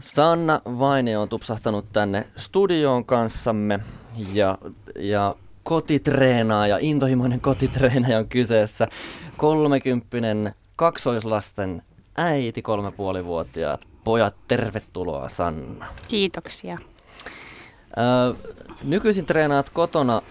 Sanna Vaine on tupsahtanut tänne studioon kanssamme ja, ja kotitreenaaja, intohimoinen kotitreenaaja on kyseessä. Kolmekymppinen kaksoislasten äiti, kolmepuolivuotiaat pojat, tervetuloa Sanna. Kiitoksia. Öö, nykyisin treenaat kotona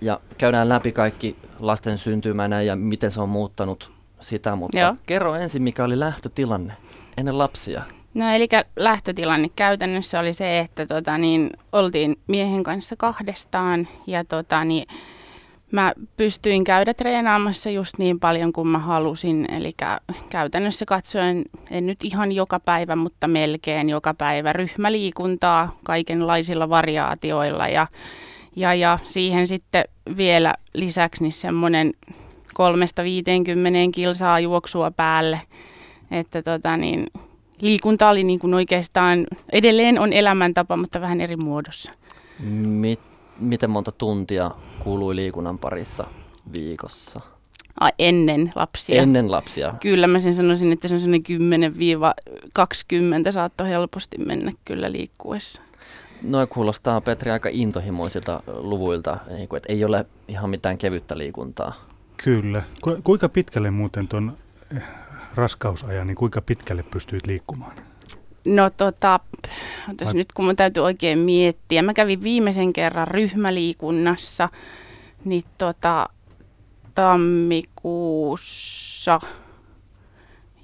ja käydään läpi kaikki lasten syntymänä ja miten se on muuttanut sitä, mutta Joo. kerro ensin, mikä oli lähtötilanne ennen lapsia. No eli lähtötilanne käytännössä oli se, että tota, niin, oltiin miehen kanssa kahdestaan ja tota, niin, mä pystyin käydä treenaamassa just niin paljon kuin mä halusin. Eli käytännössä katsoen, en nyt ihan joka päivä, mutta melkein joka päivä ryhmäliikuntaa kaikenlaisilla variaatioilla ja, ja, ja siihen sitten vielä lisäksi niin semmoinen kolmesta 50 kilsaa juoksua päälle. Että tota niin, liikunta oli niin kuin oikeastaan, edelleen on elämäntapa, mutta vähän eri muodossa. Mit, miten monta tuntia kuului liikunnan parissa viikossa? A, ennen lapsia. Ennen lapsia. Kyllä mä sen sanoisin, että se on sellainen 10-20 saattoi helposti mennä kyllä liikkuessa. Noin kuulostaa Petri aika intohimoisilta luvuilta, niin että ei ole ihan mitään kevyttä liikuntaa. Kyllä. Ku, kuinka pitkälle muuten tuon raskausajan, niin kuinka pitkälle pystyit liikkumaan? No tota, Vai... nyt kun mun täytyy oikein miettiä. Mä kävin viimeisen kerran ryhmäliikunnassa, niin tota, tammikuussa.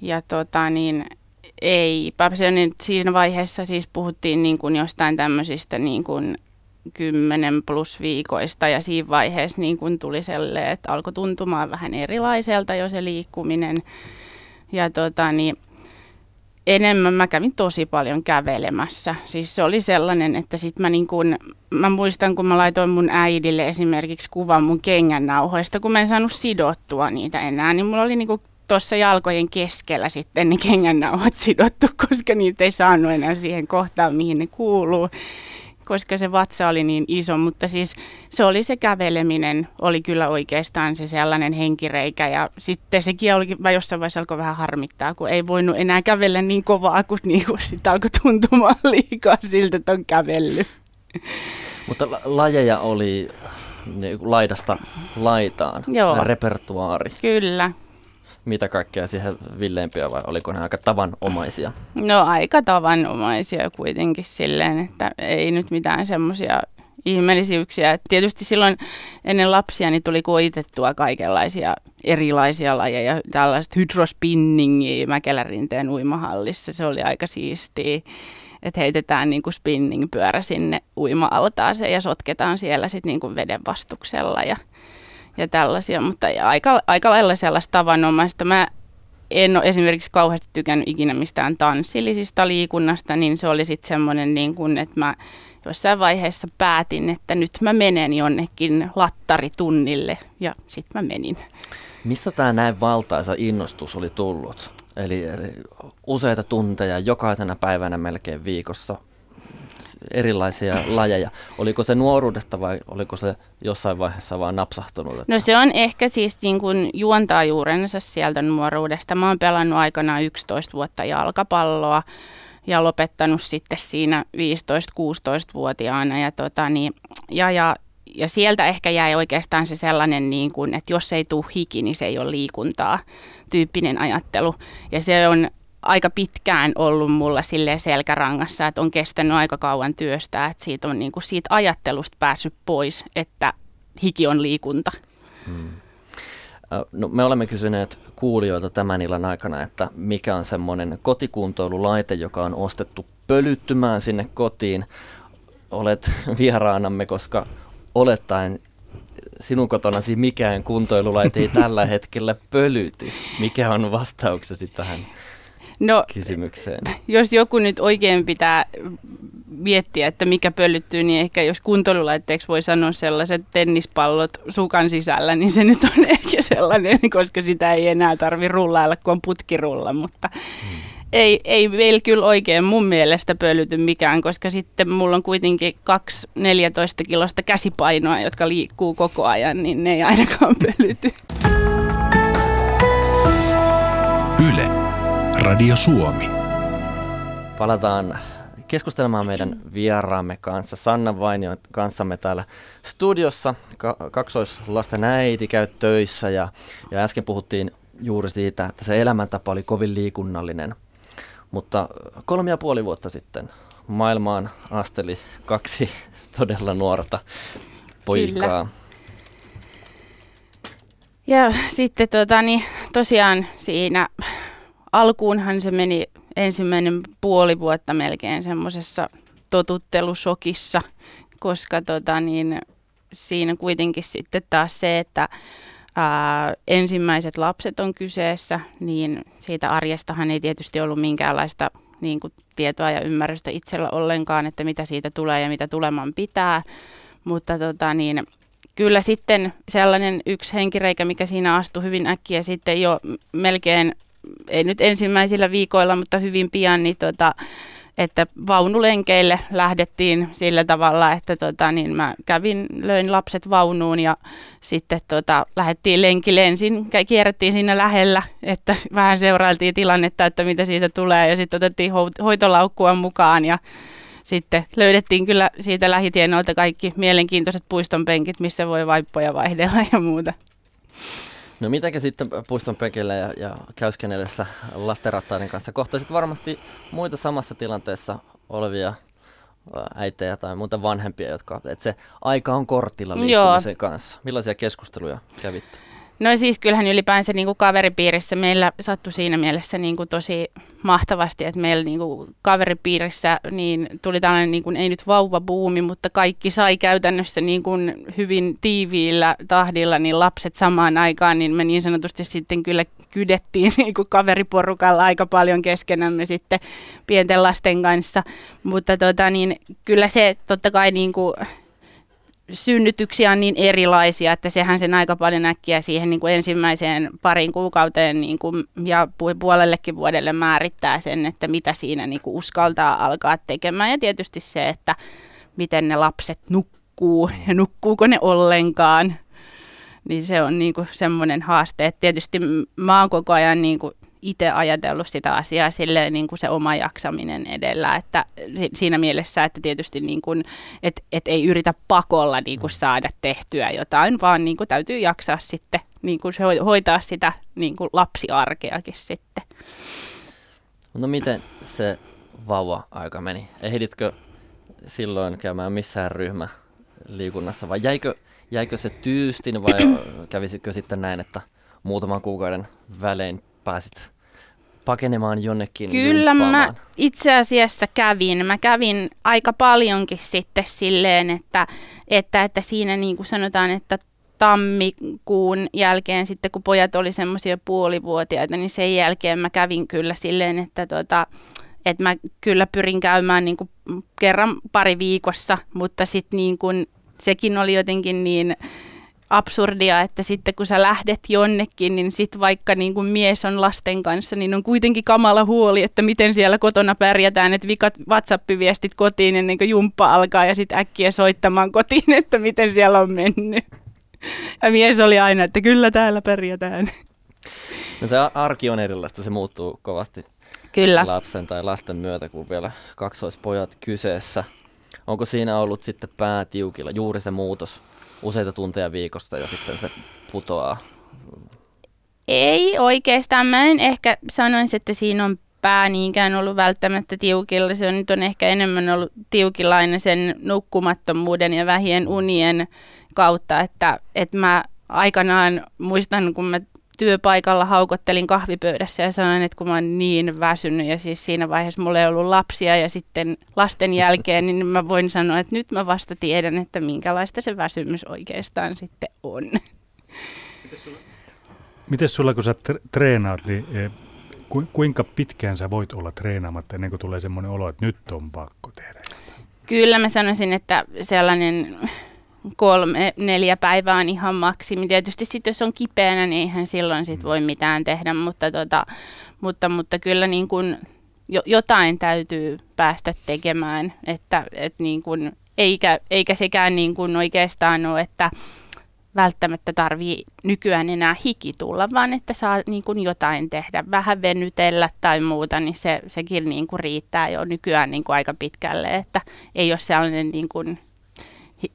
Ja tota niin, ei, se nyt siinä vaiheessa siis puhuttiin niin kuin jostain tämmöisistä niin kuin 10 plus viikoista ja siinä vaiheessa niin kuin tuli sellainen, että alkoi tuntumaan vähän erilaiselta jo se liikkuminen. Ja tota, niin, enemmän mä kävin tosi paljon kävelemässä. Siis se oli sellainen, että sit mä, niin kun, mä muistan, kun mä laitoin mun äidille esimerkiksi kuvan mun kengännauhoista, kun mä en saanut sidottua niitä enää, niin mulla oli niin tuossa jalkojen keskellä sitten ne kengännauhat sidottu, koska niitä ei saanut enää siihen kohtaan, mihin ne kuuluu koska se vatsa oli niin iso, mutta siis se oli se käveleminen, oli kyllä oikeastaan se sellainen henkireikä ja sitten sekin oli, mä jossain vaiheessa alkoi vähän harmittaa, kun ei voinut enää kävellä niin kovaa, kun niinku sitä alkoi tuntumaan liikaa siltä, että on kävellyt. Mutta lajeja oli laidasta laitaan, Joo. repertuaari. Kyllä, mitä kaikkea siihen villeimpiä vai oliko ne aika tavanomaisia? No aika tavanomaisia kuitenkin silleen, että ei nyt mitään semmoisia ihmeellisyyksiä. Tietysti silloin ennen lapsia niin tuli koitettua kaikenlaisia erilaisia lajeja, tällaista hydrospinningia Mäkelärinteen uimahallissa. Se oli aika siistiä, että heitetään niin kuin spinningpyörä sinne uima-altaaseen ja sotketaan siellä sitten niin kuin veden vastuksella ja ja tällaisia, mutta aika, aika lailla sellaista tavanomaista. Mä en ole esimerkiksi kauheasti tykännyt ikinä mistään tanssillisista liikunnasta, niin se oli sitten semmoinen, niin kuin, että mä jossain vaiheessa päätin, että nyt mä menen jonnekin lattaritunnille ja sitten mä menin. Mistä tämä näin valtaisa innostus oli tullut? Eli, eli useita tunteja jokaisena päivänä melkein viikossa erilaisia lajeja. Oliko se nuoruudesta vai oliko se jossain vaiheessa vaan napsahtunut? Että... No se on ehkä siis niin kuin juontaa juurensa sieltä nuoruudesta. Mä oon pelannut aikanaan 11 vuotta jalkapalloa ja lopettanut sitten siinä 15-16-vuotiaana. Ja, tota, niin, ja, ja, ja sieltä ehkä jäi oikeastaan se sellainen, niin kuin, että jos ei tule hiki, niin se ei ole liikuntaa tyyppinen ajattelu. Ja se on aika pitkään ollut mulla sille selkärangassa, että on kestänyt aika kauan työstää, että siitä on niin kuin siitä ajattelusta päässyt pois, että hiki on liikunta. Hmm. No, me olemme kysyneet kuulijoilta tämän illan aikana, että mikä on semmoinen kotikuntoilulaite, joka on ostettu pölyttymään sinne kotiin. Olet vieraanamme, koska olettaen sinun kotonasi mikään kuntoilulaite ei tällä hetkellä pölyty. Mikä on vastauksesi tähän no, kysymykseen? Jos joku nyt oikein pitää miettiä, että mikä pölyttyy, niin ehkä jos kuntoilulaitteeksi voi sanoa sellaiset tennispallot sukan sisällä, niin se nyt on ehkä sellainen, koska sitä ei enää tarvi rullailla, kun on putkirulla, mutta hmm. ei, ei meillä kyllä oikein mun mielestä pölyty mikään, koska sitten mulla on kuitenkin kaksi 14 kilosta käsipainoa, jotka liikkuu koko ajan, niin ne ei ainakaan pölyty. Radio Suomi. Palataan keskustelemaan meidän vieraamme kanssa. Sanna Vainio kanssamme täällä studiossa. Ka- kaksoislasten äiti käy töissä ja, ja äsken puhuttiin juuri siitä, että se elämäntapa oli kovin liikunnallinen. Mutta kolme ja puoli vuotta sitten maailmaan asteli kaksi todella nuorta poikaa. Kyllä. Ja sitten tota, niin, tosiaan siinä alkuunhan se meni ensimmäinen puoli vuotta melkein semmoisessa totuttelusokissa, koska tota, niin, siinä kuitenkin sitten taas se, että ää, ensimmäiset lapset on kyseessä, niin siitä arjestahan ei tietysti ollut minkäänlaista niin kuin, tietoa ja ymmärrystä itsellä ollenkaan, että mitä siitä tulee ja mitä tuleman pitää. Mutta tota, niin, kyllä sitten sellainen yksi henkireikä, mikä siinä astui hyvin äkkiä sitten jo melkein, ei nyt ensimmäisillä viikoilla, mutta hyvin pian, niin tota, että vaunulenkeille lähdettiin sillä tavalla, että tota, niin mä kävin, löin lapset vaunuun ja sitten tota, lähdettiin lenkille ensin, kierrettiin siinä lähellä, että vähän seurailtiin tilannetta, että mitä siitä tulee ja sitten otettiin hoitolaukkua mukaan ja sitten löydettiin kyllä siitä lähitienoilta kaikki mielenkiintoiset puiston penkit, missä voi vaippoja vaihdella ja muuta. No mitäkä sitten puiston penkillä ja, ja käyskennellessä lastenrattaiden kanssa? Kohtaisit varmasti muita samassa tilanteessa olevia äitejä tai muuta vanhempia, jotka, että se aika on kortilla liikkumisen Joo. kanssa. Millaisia keskusteluja kävitte? No siis kyllähän ylipäänsä niin kuin kaveripiirissä meillä sattui siinä mielessä niin kuin tosi mahtavasti, että meillä niin kuin kaveripiirissä niin tuli tällainen, niin kuin, ei nyt vauvabuumi, mutta kaikki sai käytännössä niin kuin hyvin tiiviillä tahdilla niin lapset samaan aikaan, niin me niin sanotusti sitten kyllä kydettiin niin kuin kaveriporukalla aika paljon keskenämme sitten pienten lasten kanssa, mutta tota, niin, kyllä se totta kai niin kuin, synnytyksiä on niin erilaisia, että sehän sen aika paljon äkkiä siihen niin kuin ensimmäiseen parin kuukauteen niin kuin, ja puolellekin vuodelle määrittää sen, että mitä siinä niin kuin uskaltaa alkaa tekemään. Ja tietysti se, että miten ne lapset nukkuu ja nukkuuko ne ollenkaan. Niin se on niin kuin semmoinen haaste. että tietysti mä oon koko ajan niin kuin itse ajatellut sitä asiaa silleen niin kuin se oma jaksaminen edellä, että siinä mielessä, että tietysti niin kuin, et, et ei yritä pakolla niin kuin saada tehtyä jotain, vaan niin kuin täytyy jaksaa sitten niin kuin hoitaa sitä niin kuin lapsiarkeakin sitten. No miten se vauva-aika meni? Ehditkö silloin käymään missään ryhmä liikunnassa vai jäikö, jäikö se tyystin vai kävisikö sitten näin, että muutaman kuukauden välein pääsit pakenemaan jonnekin Kyllä mä itse asiassa kävin. Mä kävin aika paljonkin sitten silleen, että, että, että siinä niin kuin sanotaan, että tammikuun jälkeen sitten, kun pojat oli semmoisia puolivuotiaita, niin sen jälkeen mä kävin kyllä silleen, että, tota, että mä kyllä pyrin käymään niin kuin kerran pari viikossa, mutta sitten niin kuin, sekin oli jotenkin niin absurdia, että sitten kun sä lähdet jonnekin, niin sitten vaikka niin kuin mies on lasten kanssa, niin on kuitenkin kamala huoli, että miten siellä kotona pärjätään, että vikat WhatsApp-viestit kotiin ennen kuin jumppa alkaa ja sitten äkkiä soittamaan kotiin, että miten siellä on mennyt. Ja mies oli aina, että kyllä täällä pärjätään. No se arki on erilaista, se muuttuu kovasti Kyllä. lapsen tai lasten myötä, kun vielä kaksoispojat kyseessä. Onko siinä ollut sitten päätiukilla juuri se muutos useita tunteja viikossa ja sitten se putoaa? Ei oikeastaan. Mä en ehkä sanoisi, että siinä on pää niinkään ollut välttämättä tiukilla. Se on nyt on ehkä enemmän ollut tiukilainen sen nukkumattomuuden ja vähien unien kautta, että, että mä aikanaan muistan, kun mä työpaikalla haukottelin kahvipöydässä ja sanoin, että kun mä oon niin väsynyt ja siis siinä vaiheessa mulla ei ollut lapsia ja sitten lasten jälkeen, niin mä voin sanoa, että nyt mä vasta tiedän, että minkälaista se väsymys oikeastaan sitten on. Miten sulla, kun sä treenaat, niin e, kuinka pitkään sä voit olla treenaamatta ennen kuin tulee semmoinen olo, että nyt on pakko tehdä? Kyllä mä sanoisin, että sellainen kolme, neljä päivää on ihan maksimi. Tietysti sitten jos on kipeänä, niin eihän silloin sit voi mitään tehdä, mutta, tota, mutta, mutta kyllä niin kun jo, jotain täytyy päästä tekemään, että et niin kun, eikä, eikä sekään niin kun oikeastaan ole, että välttämättä tarvii nykyään enää hiki tulla, vaan että saa niin kuin jotain tehdä, vähän venytellä tai muuta, niin se, sekin niin kuin riittää jo nykyään niin kuin aika pitkälle, että ei ole sellainen niin kuin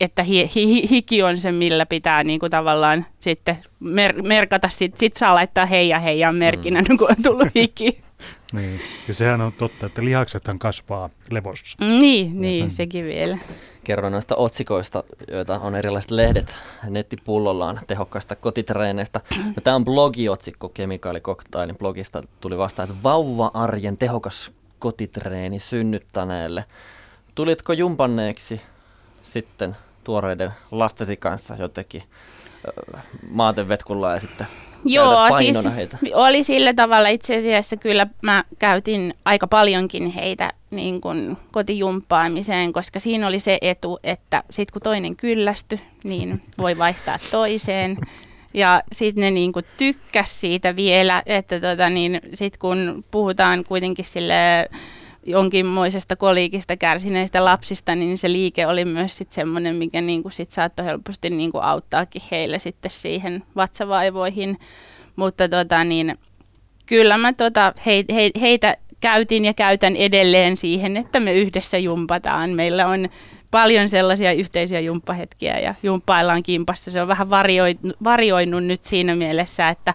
että hi, hi, hiki on se, millä pitää niin kuin tavallaan sitten mer, merkata, sitten sit saa laittaa heija heija merkinnän, mm. kun on tullut hiki. niin, ja sehän on totta, että lihaksethan kasvaa levossa. Niin, niin sekin vielä. Kerroin noista otsikoista, joita on erilaiset lehdet nettipullollaan tehokkaista kotitreeneistä. No, tämä on blogiotsikko Kemikaalikoktailin blogista. Tuli vastaan, että vauva-arjen tehokas kotitreeni synnyttäneelle. Tulitko jumpanneeksi sitten tuoreiden lastesi kanssa jotenkin maatevetkulla ja sitten Joo, siis heitä. oli sillä tavalla itse asiassa kyllä mä käytin aika paljonkin heitä niin kuin kotijumppaamiseen, koska siinä oli se etu, että sitten kun toinen kyllästy, niin voi vaihtaa toiseen. Ja sitten ne niinku tykkäs siitä vielä, että tota niin, sitten kun puhutaan kuitenkin sille jonkinmoisesta koliikista kärsineistä lapsista, niin se liike oli myös sitten semmoinen, mikä niinku sit saattoi helposti niinku auttaakin heille sitten siihen vatsavaivoihin. Mutta tota, niin, kyllä mä tota, he, he, heitä käytin ja käytän edelleen siihen, että me yhdessä jumpataan. Meillä on paljon sellaisia yhteisiä jumppahetkiä ja jumppaillaan kimpassa. Se on vähän varioinut, varioinut nyt siinä mielessä, että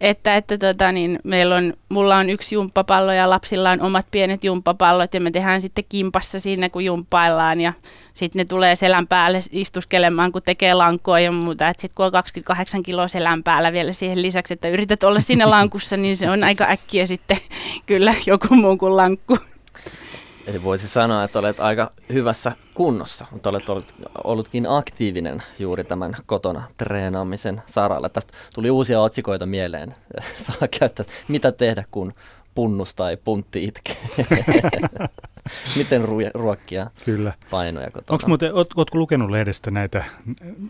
että, että tota, niin meillä on, mulla on yksi jumppapallo ja lapsilla on omat pienet jumppapallot ja me tehdään sitten kimpassa siinä, kun jumppaillaan ja sitten ne tulee selän päälle istuskelemaan, kun tekee lankoa ja muuta. Sitten kun on 28 kiloa selän päällä vielä siihen lisäksi, että yrität olla siinä lankussa, niin se on aika äkkiä sitten kyllä joku muu kuin lankku. Eli voisi sanoa, että olet aika hyvässä kunnossa, mutta olet ollut, ollutkin aktiivinen juuri tämän kotona treenaamisen saralla. Tästä tuli uusia otsikoita mieleen. Saa käyttää, mitä tehdä, kun punnus tai puntti itkee. Miten ruokkia Kyllä. painoja kotona? Onko muuten, oot, ootko lukenut lehdestä näitä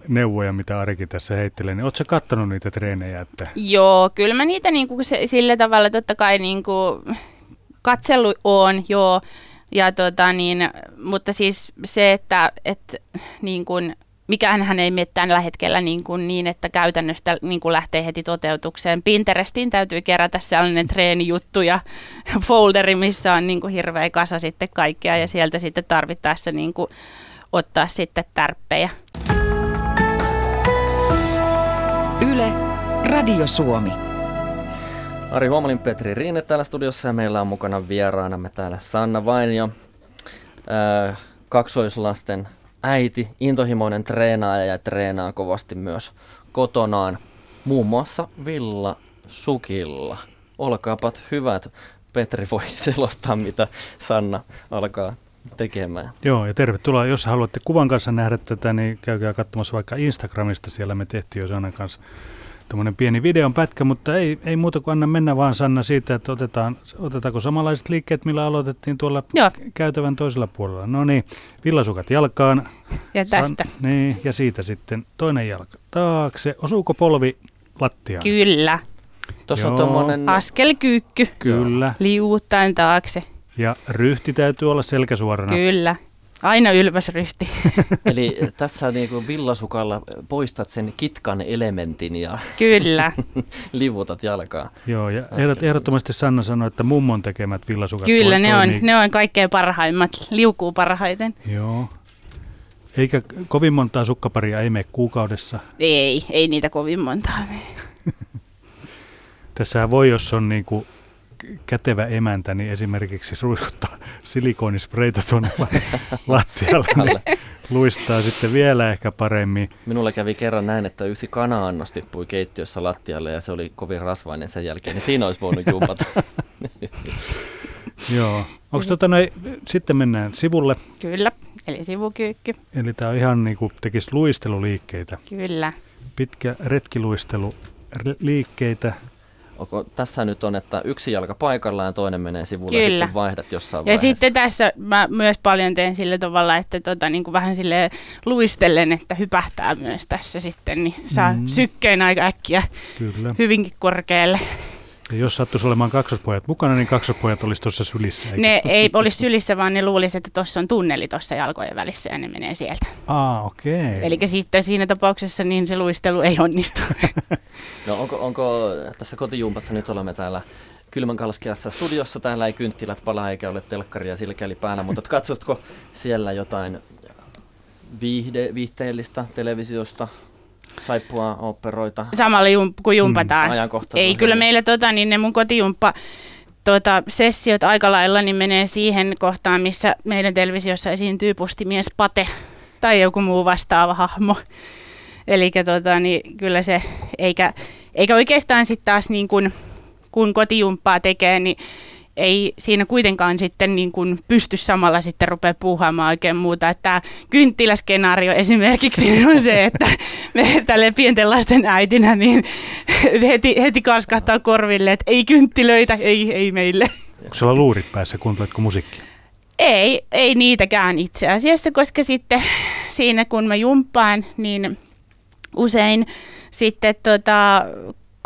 neuvoja, mitä Arki tässä heittelee? Niin ootko katsonut niitä treenejä? Että... Joo, kyllä mä niitä niinku se, sillä tavalla totta kai niinku katsellut on, joo. Ja tota niin, mutta siis se, että, että niin kuin, mikään hän ei mene tällä hetkellä niin, kuin niin että käytännöstä niin kuin lähtee heti toteutukseen. Pinterestiin täytyy kerätä sellainen treenijuttu ja folderi, missä on niin kuin hirveä kasa sitten kaikkea ja sieltä sitten tarvittaessa niin kuin ottaa sitten tärppejä. Yle, Radio Suomi. Ari Huomalin Petri Riine täällä studiossa ja meillä on mukana vieraanamme täällä Sanna Vainio, kaksoislasten äiti, intohimoinen treenaaja ja treenaa kovasti myös kotonaan, muun muassa Villa Sukilla. Olkaapat hyvät. Petri voi selostaa, mitä Sanna alkaa tekemään. Joo, ja tervetuloa. Jos haluatte kuvan kanssa nähdä tätä, niin käykää katsomassa vaikka Instagramista. Siellä me tehtiin jo Sannan kanssa tämmöinen pieni videon pätkä, mutta ei, ei muuta kuin anna mennä vaan Sanna siitä, että otetaan, otetaanko samanlaiset liikkeet, millä aloitettiin tuolla Joo. käytävän toisella puolella. No niin, villasukat jalkaan. Ja tästä. San, niin, ja siitä sitten toinen jalka taakse. Osuuko polvi lattiaan? Kyllä. Tuossa on tuommoinen... Askelkyykky. Kyllä. Liuuttaen taakse. Ja ryhti täytyy olla selkäsuorana. Kyllä. Aina ylväsryhti. Eli tässä niin kuin villasukalla poistat sen kitkan elementin ja Kyllä. livutat jalkaa. Joo, ja ehdot, ehdottomasti Sanna sanoi, että mummon tekemät villasukat Kyllä, ne on, ne on kaikkein parhaimmat, liukuu parhaiten. Joo. Eikä kovin montaa sukkaparia ei mene kuukaudessa. Ei, ei niitä kovin montaa mene. Tässä voi, jos on niin kuin kätevä emäntä, niin esimerkiksi ruiskuttaa silikonispreitä tuonne lattialle, niin luistaa sitten vielä ehkä paremmin. Minulla kävi kerran näin, että yksi kana-annos tippui keittiössä lattialle ja se oli kovin rasvainen sen jälkeen, niin siinä olisi voinut jumpata. Joo. Onko tota noin, sitten mennään sivulle. Kyllä, eli sivukyykky. Eli tämä on ihan niin kuin tekisi luisteluliikkeitä. Kyllä. Pitkä retkiluistelu liikkeitä Onko, tässä nyt on, että yksi jalka paikallaan ja toinen menee sivulle Kyllä. ja sitten vaihdat jossain ja vaiheessa. Ja sitten tässä mä myös paljon teen sillä tavalla, että tota, niin kuin vähän sille luistellen, että hypähtää myös tässä sitten, niin saa mm. sykkeen aika äkkiä Kyllä. hyvinkin korkealle. Ja jos sattuisi olemaan kaksospojat mukana, niin kaksospojat olisi tuossa sylissä. Eikö? Ne ei olisi sylissä, vaan ne luulisi, että tuossa on tunneli tuossa jalkojen välissä ja ne menee sieltä. Aa, okei. Okay. Eli sitten siinä tapauksessa niin se luistelu ei onnistu. No onko, onko tässä kotijumpassa nyt olemme täällä kylmän kalskeassa studiossa. Täällä ei kynttilät palaa eikä ole telkkaria silkäli päällä, mutta katsostko siellä jotain viihde, viihteellistä televisiosta, saippua, operoita? Samalla jum, kun jumpataan. Mm, ei, kyllä meillä tota, niin ne mun kotijumppa tota, sessiot aika lailla niin menee siihen kohtaan, missä meidän televisiossa esiintyy postimies Pate tai joku muu vastaava hahmo. Eli tota, niin kyllä se, eikä, eikä oikeastaan sitten taas niin kuin, kun kotijumppaa tekee, niin ei siinä kuitenkaan sitten niin kuin pysty samalla sitten rupea puuhaamaan oikein muuta. Että tämä kynttiläskenaario esimerkiksi on se, että me tälle pienten lasten äitinä niin heti, heti karskahtaa korville, että ei kynttilöitä, ei, ei meille. Onko sulla luurit päässä, kuunteletko musiikkia? Ei, ei niitäkään itse asiassa, koska sitten siinä kun mä jumppaan, niin usein sitten tota,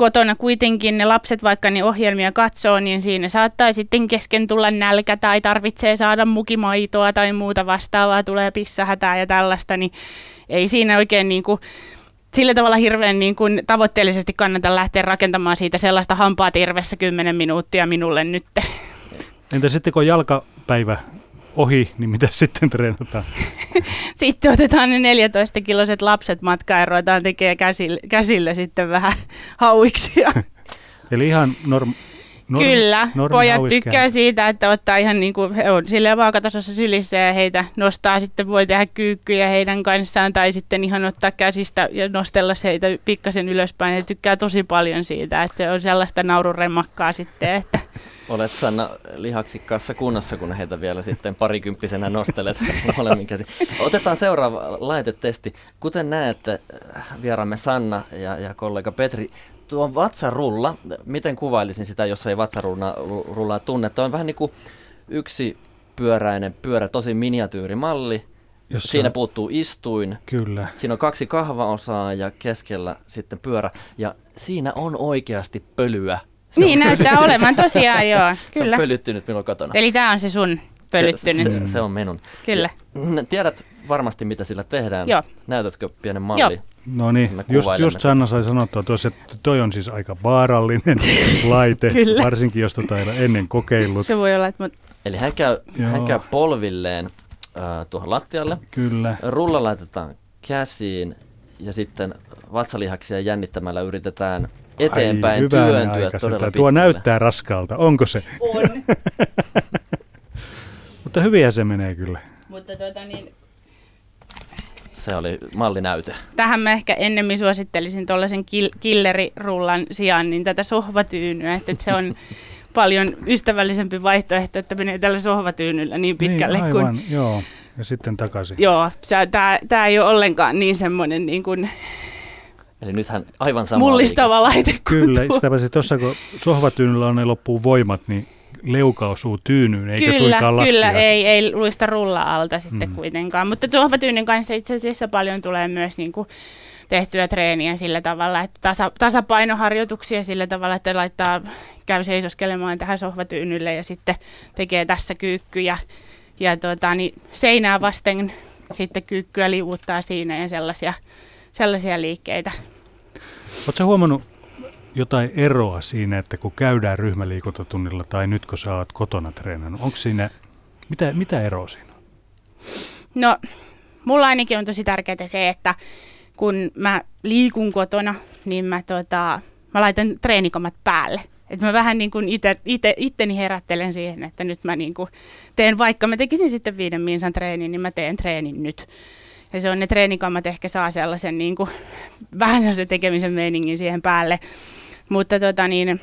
kotona kuitenkin ne lapset, vaikka ne ohjelmia katsoo, niin siinä saattaa sitten kesken tulla nälkä tai tarvitsee saada mukimaitoa tai muuta vastaavaa, tulee pissahätää ja tällaista, niin ei siinä oikein niin kuin, sillä tavalla hirveän niin kuin tavoitteellisesti kannata lähteä rakentamaan siitä sellaista hampaa tirvessä 10 minuuttia minulle nyt. Entä sitten kun jalkapäivä ohi, niin mitä sitten treenataan? sitten otetaan ne 14-kiloiset lapset matkaan ja ruvetaan tekemään käsillä, käsillä sitten vähän hauiksia. Eli ihan norm, norm, Kyllä, pojat tykkää siitä, että ottaa ihan niin kuin, he on silleen vaakatasossa sylissä ja heitä nostaa sitten, voi tehdä kyykkyjä heidän kanssaan tai sitten ihan ottaa käsistä ja nostella heitä pikkasen ylöspäin. He tykkää tosi paljon siitä, että on sellaista naururemakkaa sitten, että Olet Sanna lihaksikkaassa kunnossa, kun heitä vielä sitten parikymppisenä nostelet molemmin käsin. Otetaan seuraava laitetesti. Kuten näette, vieraamme Sanna ja, ja kollega Petri, tuo vatsarulla, miten kuvailisin sitä, jos ei vatsarullaa tunne? Tuo on vähän niin kuin yksi pyöräinen pyörä, tosi miniatyyrimalli. Jossa... Siinä puuttuu istuin. Kyllä. Siinä on kaksi kahvaosaa ja keskellä sitten pyörä. Ja siinä on oikeasti pölyä niin näyttää olevan tosiaan, joo. Kyllä. Se on pölyttynyt minun kotona. Eli tämä on se sun pölyttynyt. Se, se, se on minun. Kyllä. Ja, tiedät varmasti, mitä sillä tehdään. Joo. Näytätkö pienen malli? Joo. No niin, just, just Sanna sai sanottua tuossa, että toi on siis aika vaarallinen laite, Kyllä. varsinkin jos tota ei ole ennen kokeillut. Se voi olla, että... Mut... Eli hän käy, hän käy polvilleen äh, tuohon lattialle. Kyllä. Rulla laitetaan käsiin ja sitten vatsalihaksia jännittämällä yritetään eteenpäin, Ai, työntyä todella Tuo näyttää raskalta, onko se? On. Mutta hyviä se menee kyllä. Mutta tuota niin, se oli mallinäyte. Tähän mä ehkä ennemmin suosittelisin tuollaisen kill- killerirullan sijaan niin tätä sohvatyynyä, että se on paljon ystävällisempi vaihtoehto, että menee tällä sohvatyynyllä niin pitkälle niin, aivan, kuin... joo. Ja sitten takaisin. Joo, tämä ei ole ollenkaan niin semmoinen niin kuin Eli nythän aivan sama Mullistava liike. laite. Kyllä, sitä paitsi tuossa kun sohvatyynyllä on ne loppuu voimat, niin leuka osuu tyynyyn, eikä kyllä, suinkaan Kyllä, ei, ei luista rulla alta sitten mm. kuitenkaan. Mutta sohvatyynyn kanssa itse asiassa paljon tulee myös niin kuin tehtyä treeniä sillä tavalla, että tasa, tasapainoharjoituksia sillä tavalla, että laittaa, käy seisoskelemaan tähän sohvatyynylle ja sitten tekee tässä kyykkyjä. Ja tota, niin seinää vasten sitten kyykkyä liuuttaa siinä ja sellaisia, sellaisia liikkeitä. Oletko huomannut jotain eroa siinä, että kun käydään ryhmäliikuntatunnilla tai nyt kun sä oot kotona treenannut, onko siinä, mitä, mitä eroa siinä? No, mulla ainakin on tosi tärkeää se, että kun mä liikun kotona, niin mä, tota, mä laitan treenikamat päälle. Että mä vähän niin kuin ite, ite, itteni herättelen siihen, että nyt mä niin kuin teen, vaikka mä tekisin sitten viiden minsan treenin, niin mä teen treenin nyt. Ja se on ne treenikammat ehkä saa sellaisen niin kuin, vähän sellaisen tekemisen meiningin siihen päälle. Mutta tota niin,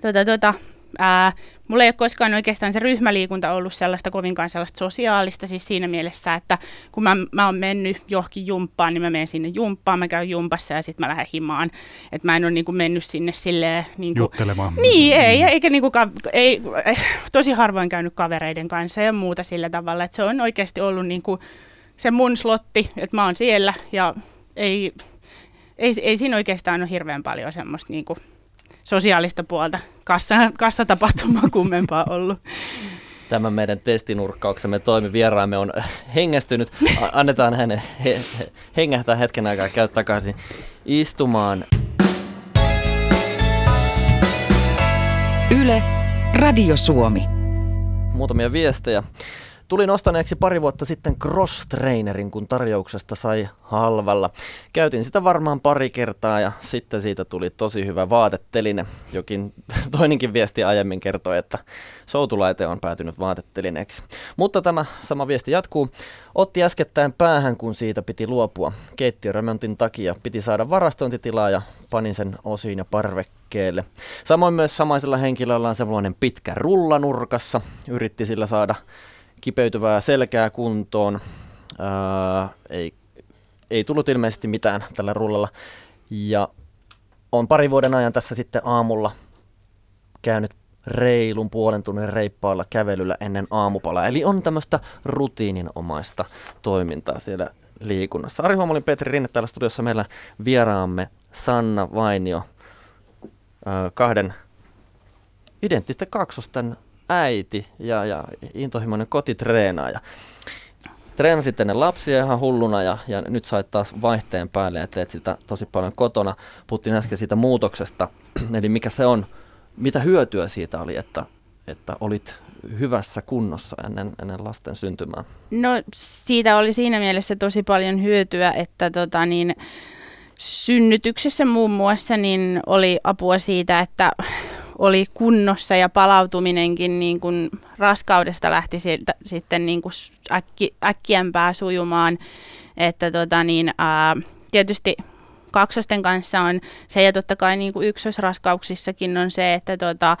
tota, tota, ää, mulla ei ole koskaan oikeastaan se ryhmäliikunta ollut sellaista kovinkaan sellaista sosiaalista, siis siinä mielessä, että kun mä, mä oon mennyt johonkin jumppaan, niin mä menen sinne jumppaan, mä käyn jumpassa ja sitten mä lähden himaan. Että mä en ole niin kuin mennyt sinne silleen... Niin kuin, Juttelemaan. Niin, ei, eikä niin kuin, ei, tosi harvoin käynyt kavereiden kanssa ja muuta sillä tavalla, että se on oikeasti ollut niin kuin, se mun slotti, että mä oon siellä ja ei, ei, ei siinä oikeastaan ole hirveän paljon semmoista niin kuin sosiaalista puolta. Kassa, kassatapahtumaa kummempaa ollut. Tämä meidän testinurkkauksemme toimi. Vieraamme on hengästynyt. Annetaan hänen he, he, hengähtää hetken aikaa käy takaisin istumaan. Yle, Radio Suomi. Muutamia viestejä. Tulin ostaneeksi pari vuotta sitten cross-trainerin, kun tarjouksesta sai halvalla. Käytin sitä varmaan pari kertaa ja sitten siitä tuli tosi hyvä vaateteline. Jokin toinenkin viesti aiemmin kertoi, että soutulaite on päätynyt vaatetelineeksi. Mutta tämä sama viesti jatkuu. Otti äskettäin päähän, kun siitä piti luopua. Keittiöremontin takia piti saada varastointitilaa ja panin sen osiin ja parvekkeelle. Samoin myös samaisella henkilöllä on sellainen pitkä rullanurkassa. Yritti sillä saada kipeytyvää selkää kuntoon. Ää, ei, ei tullut ilmeisesti mitään tällä rullalla. Ja on pari vuoden ajan tässä sitten aamulla käynyt reilun puolen tunnin reippaalla kävelyllä ennen aamupalaa. Eli on tämmöistä rutiininomaista toimintaa siellä liikunnassa. Ari Huomolin Petri Rinne täällä studiossa meillä vieraamme Sanna Vainio, kahden identtisten kaksosten äiti ja, ja intohimoinen kotitreenaaja. Treenasit ennen lapsia ihan hulluna ja, ja nyt sait taas vaihteen päälle ja teet sitä tosi paljon kotona. Puhuttiin äsken siitä muutoksesta, eli mikä se on, mitä hyötyä siitä oli, että, että olit hyvässä kunnossa ennen, ennen lasten syntymää? No siitä oli siinä mielessä tosi paljon hyötyä, että tota, niin, synnytyksessä muun muassa niin oli apua siitä, että oli kunnossa ja palautuminenkin niin kuin raskaudesta lähti siltä, sitten niin kuin äkki, äkkiämpää sujumaan. Että tota niin, ää, tietysti kaksosten kanssa on se, ja totta kai niin kuin ykkösraskauksissakin on se, että tota,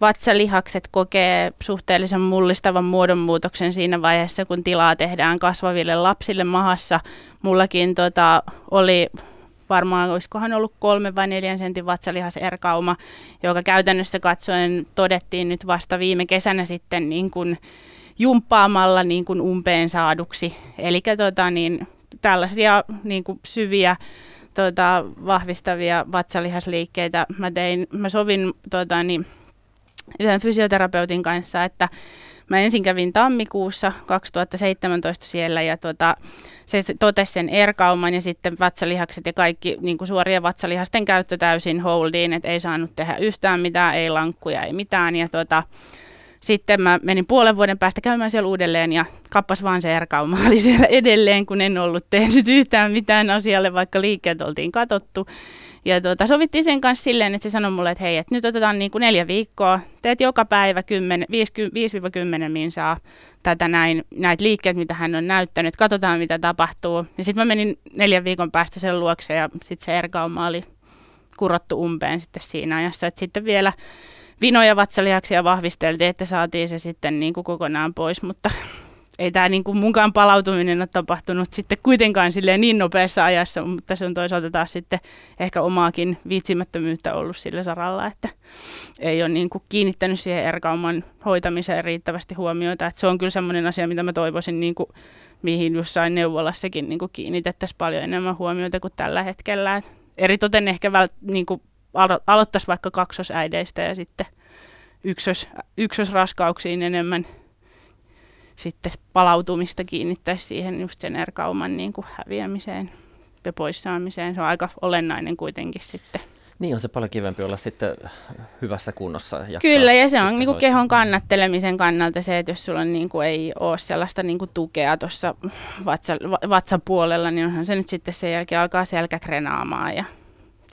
vatsalihakset kokee suhteellisen mullistavan muodonmuutoksen siinä vaiheessa, kun tilaa tehdään kasvaville lapsille mahassa. Mullakin tota, oli varmaan olisikohan ollut kolme vai neljän sentin vatsalihaserkauma, joka käytännössä katsoen todettiin nyt vasta viime kesänä sitten niin kuin jumppaamalla niin kuin umpeen saaduksi. Eli tota, niin, tällaisia niin kuin syviä tota, vahvistavia vatsalihasliikkeitä mä tein. Mä sovin tota, niin, yhden fysioterapeutin kanssa, että Mä ensin kävin tammikuussa 2017 siellä ja tota, se totesi sen erkauman ja sitten vatsalihakset ja kaikki niin kuin suorien vatsalihasten käyttö täysin holdiin, että ei saanut tehdä yhtään mitään, ei lankkuja, ei mitään. Ja tota, sitten mä menin puolen vuoden päästä käymään siellä uudelleen ja kappas vaan se erkauma oli siellä edelleen, kun en ollut tehnyt yhtään mitään asialle, vaikka liikkeet oltiin katottu. Ja tuota, sovittiin sen kanssa silleen, että se sanoi mulle, että hei, että nyt otetaan niin kuin neljä viikkoa, teet joka päivä 5-10 min saa tätä näin, näitä liikkeet, mitä hän on näyttänyt, katsotaan mitä tapahtuu. Ja sitten mä menin neljän viikon päästä sen luokse ja sitten se erkauma oli kurottu umpeen sitten siinä ajassa. Et sitten vielä vinoja vatsalihaksia vahvisteltiin, että saatiin se sitten niin kuin kokonaan pois, mutta ei tämä niin kuin munkaan palautuminen ole tapahtunut sitten kuitenkaan silleen niin nopeassa ajassa, mutta se on toisaalta taas sitten ehkä omaakin viitsimättömyyttä ollut sillä saralla, että ei ole niin kuin kiinnittänyt siihen erkauman hoitamiseen riittävästi huomioita. Että se on kyllä semmoinen asia, mitä mä toivoisin, niin kuin, mihin jossain neuvolassakin niin kuin kiinnitettäisiin paljon enemmän huomiota kuin tällä hetkellä. Et eritoten ehkä vält, niin kuin alo- aloittaisi vaikka kaksosäideistä ja sitten yksos, ykkösraskauksiin enemmän sitten palautumista kiinnittäisi siihen just sen erkauman niin kuin häviämiseen ja poissaamiseen. Se on aika olennainen kuitenkin sitten. Niin on se paljon kivempi olla sitten hyvässä kunnossa. Kyllä, ja se on niin kuin kehon kannattelemisen kannalta se, että jos sulla niin kuin ei ole sellaista niin kuin tukea tuossa vatsa, vatsapuolella, niin onhan se nyt sitten sen jälkeen alkaa selkä krenaamaan ja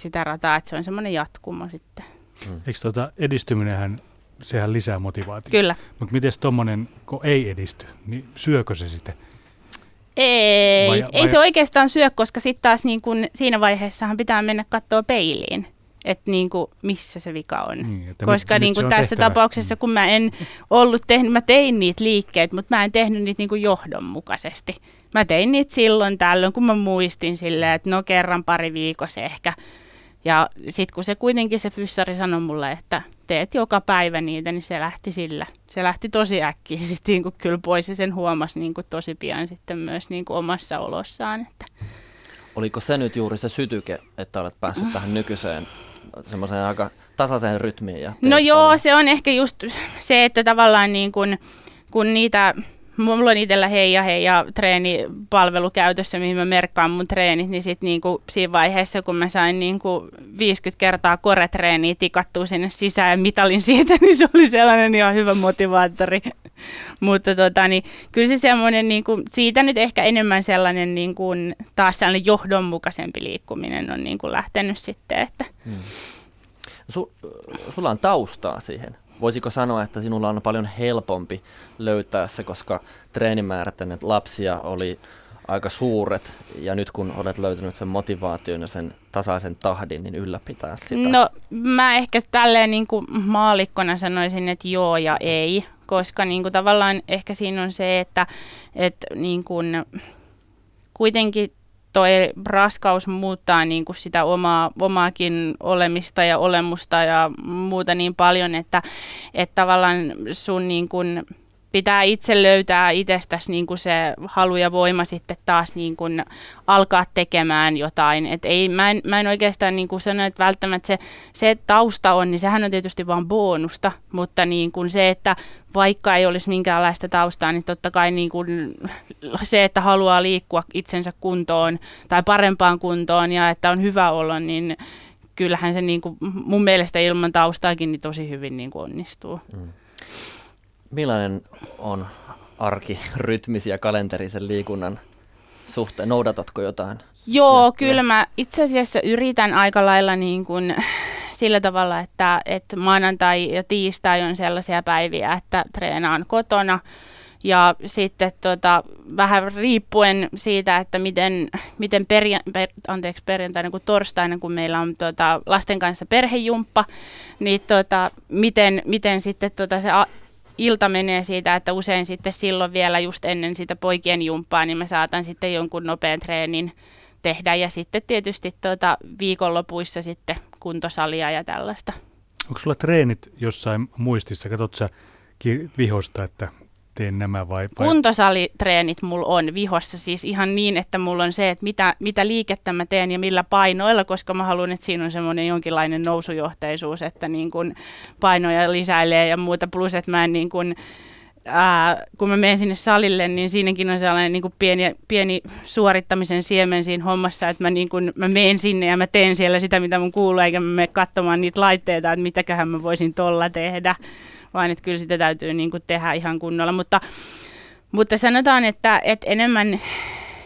sitä rataa, että se on semmoinen jatkumo sitten. Hmm. Eikö tuota edistyminenhän sehän lisää motivaatiota. Kyllä. Mutta miten tuommoinen, kun ei edisty, niin syökö se sitten? Ei, vai, vai... ei se oikeastaan syö, koska sitten taas niin kun siinä vaiheessahan pitää mennä katsoa peiliin, että niin kuin, missä se vika on. Niin, koska nyt, niin kuin tässä tehtävä. tapauksessa, kun mä en ollut tehnyt, mä tein niitä liikkeitä, mutta mä en tehnyt niitä niin kuin johdonmukaisesti. Mä tein niitä silloin tällöin, kun mä muistin silleen, että no kerran pari viikossa ehkä. Ja sitten kun se kuitenkin se fyssari sanoi mulle, että teet joka päivä niitä, niin se lähti sillä. Se lähti tosi äkkiä sitten niin kyllä pois ja sen huomasi niin kuin tosi pian sitten myös niin kuin omassa olossaan. Että. Oliko se nyt juuri se sytyke, että olet päässyt tähän nykyiseen semmoiseen aika tasaiseen rytmiin. Ja no joo, paljon. se on ehkä just se, että tavallaan niin kun, kun niitä mulla on itsellä hei ja hei ja treenipalvelu käytössä, mihin mä merkkaan mun treenit, niin sitten niinku siinä vaiheessa, kun mä sain niinku 50 kertaa koretreeniä tikattua sinne sisään ja mitalin siitä, niin se oli sellainen ihan hyvä motivaattori. Mutta tota, niin, kyllä se semmoinen, niinku, siitä nyt ehkä enemmän sellainen niinku, taas sellainen johdonmukaisempi liikkuminen on niinku lähtenyt sitten. Että. Hmm. Su, sulla on taustaa siihen voisiko sanoa, että sinulla on paljon helpompi löytää se, koska treenimäärät ennen lapsia oli aika suuret, ja nyt kun olet löytänyt sen motivaation ja sen tasaisen tahdin, niin ylläpitää sitä? No mä ehkä tälleen niin kuin maalikkona sanoisin, että joo ja ei, koska niin kuin tavallaan ehkä siinä on se, että, että niin kuin kuitenkin toi raskaus muuttaa niin kuin sitä omaa, omaakin olemista ja olemusta ja muuta niin paljon, että, että tavallaan sun niin kuin, pitää itse löytää itsestäsi niin kuin se halu ja voima sitten taas niin kuin alkaa tekemään jotain. Et ei, mä, en, mä en oikeastaan niin kuin sano, että välttämättä se, se tausta on, niin sehän on tietysti vain bonusta, mutta niin kuin se, että vaikka ei olisi minkäänlaista taustaa, niin totta kai niin kuin se, että haluaa liikkua itsensä kuntoon tai parempaan kuntoon ja että on hyvä olo, niin kyllähän se niin kuin mun mielestä ilman taustaakin niin tosi hyvin niin kuin onnistuu. Mm. Millainen on arki rytmisiä kalenterisen liikunnan suhteen? Noudatatko jotain? Joo, tiettyä? kyllä mä itse asiassa yritän aika lailla niin kuin sillä tavalla, että, että maanantai ja tiistai on sellaisia päiviä, että treenaan kotona. Ja sitten tota, vähän riippuen siitä, että miten, miten perja, per, anteeksi, perjantaina kuin torstaina, kun meillä on tota, lasten kanssa perhejumppa, niin tota, miten, miten sitten tota, se ilta menee siitä, että usein sitten silloin vielä just ennen sitä poikien jumppaa, niin mä saatan sitten jonkun nopean treenin tehdä ja sitten tietysti tuota viikonlopuissa sitten kuntosalia ja tällaista. Onko sulla treenit jossain muistissa? Katsot sä vihosta, että teen nämä vai, vai? Kuntosalitreenit mulla on vihossa siis ihan niin, että mulla on se, että mitä, mitä liikettä mä teen ja millä painoilla, koska mä haluan, että siinä on semmoinen jonkinlainen nousujohteisuus, että niin kun painoja lisäilee ja muuta, plus että mä en niin kun, ää, kun mä menen sinne salille, niin siinäkin on sellainen niin pieni, pieni suorittamisen siemen siinä hommassa, että mä, niin kun, mä menen sinne ja mä teen siellä sitä, mitä mun kuuluu, eikä mä mene katsomaan niitä laitteita, että mitäköhän mä voisin tolla tehdä vaan että kyllä sitä täytyy niin kuin tehdä ihan kunnolla. Mutta, mutta sanotaan, että, että enemmän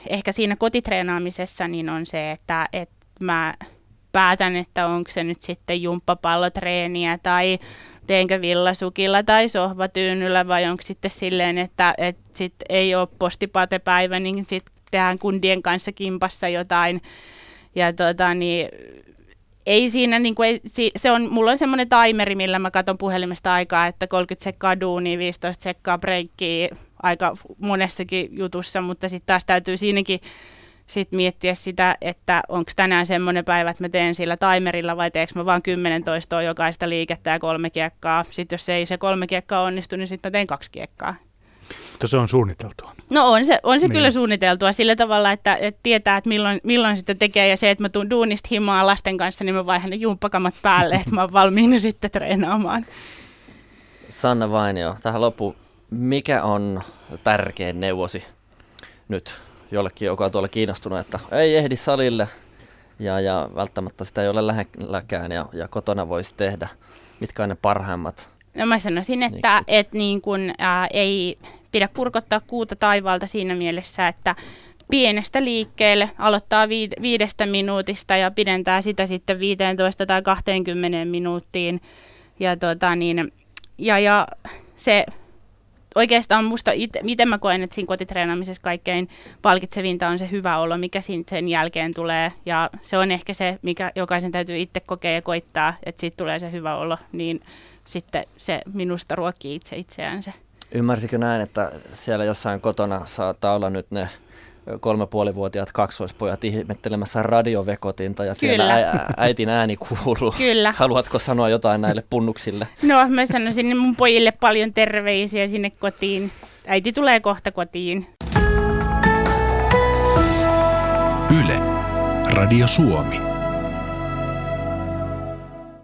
ehkä siinä kotitreenaamisessa niin on se, että, että mä päätän, että onko se nyt sitten jumppapallotreeniä tai teenkö villasukilla tai sohvatyynyllä vai onko sitten silleen, että, että sit ei ole postipatepäivä, niin sitten tehdään kundien kanssa kimpassa jotain. Ja tota, niin ei siinä, niin kuin, ei, se on, mulla on semmoinen timeri, millä mä katson puhelimesta aikaa, että 30 sekkaa duunia, 15 sekkaa breikkiä aika monessakin jutussa, mutta sitten taas täytyy siinäkin sit miettiä sitä, että onko tänään semmoinen päivä, että mä teen sillä timerilla vai teekö mä vaan 10 toistoa jokaista liikettä ja kolme kiekkaa. Sitten jos ei se kolme kiekkaa onnistu, niin sitten mä teen kaksi kiekkaa. Mutta se on suunniteltua. No on se, on se niin. kyllä suunniteltua sillä tavalla, että, että tietää, että milloin, milloin sitä tekee. Ja se, että mä tuun duunista himaa lasten kanssa, niin mä vaihan ne jumppakamat päälle, että mä oon valmiina sitten treenaamaan. Sanna Vainio, tähän loppu. Mikä on tärkein neuvosi nyt jollekin, joka on tuolla kiinnostunut, että ei ehdi salille ja, ja välttämättä sitä ei ole lähelläkään ja, ja kotona voisi tehdä. Mitkä on ne parhaimmat No mä sanoisin, että et niin kun, ää, ei pidä kurkottaa kuuta taivaalta siinä mielessä, että pienestä liikkeelle, aloittaa viidestä minuutista ja pidentää sitä sitten 15 tai 20 minuuttiin. Ja, tota, niin, ja, ja se oikeastaan musta, it, miten mä koen, että siinä kotitreenaamisessa kaikkein palkitsevinta on se hyvä olo, mikä sen jälkeen tulee. Ja se on ehkä se, mikä jokaisen täytyy itse kokea ja koittaa, että siitä tulee se hyvä olo. Niin sitten se minusta ruokkii itse itseänsä. Ymmärsikö näin, että siellä jossain kotona saattaa olla nyt ne kolmepuolivuotiaat kaksoispojat ihmettelemässä radiovekotinta ja siellä ä- äitin ääni kuuluu. Kyllä. Haluatko sanoa jotain näille punnuksille? No mä sanoisin mun pojille paljon terveisiä sinne kotiin. Äiti tulee kohta kotiin. Yle. Radio Suomi.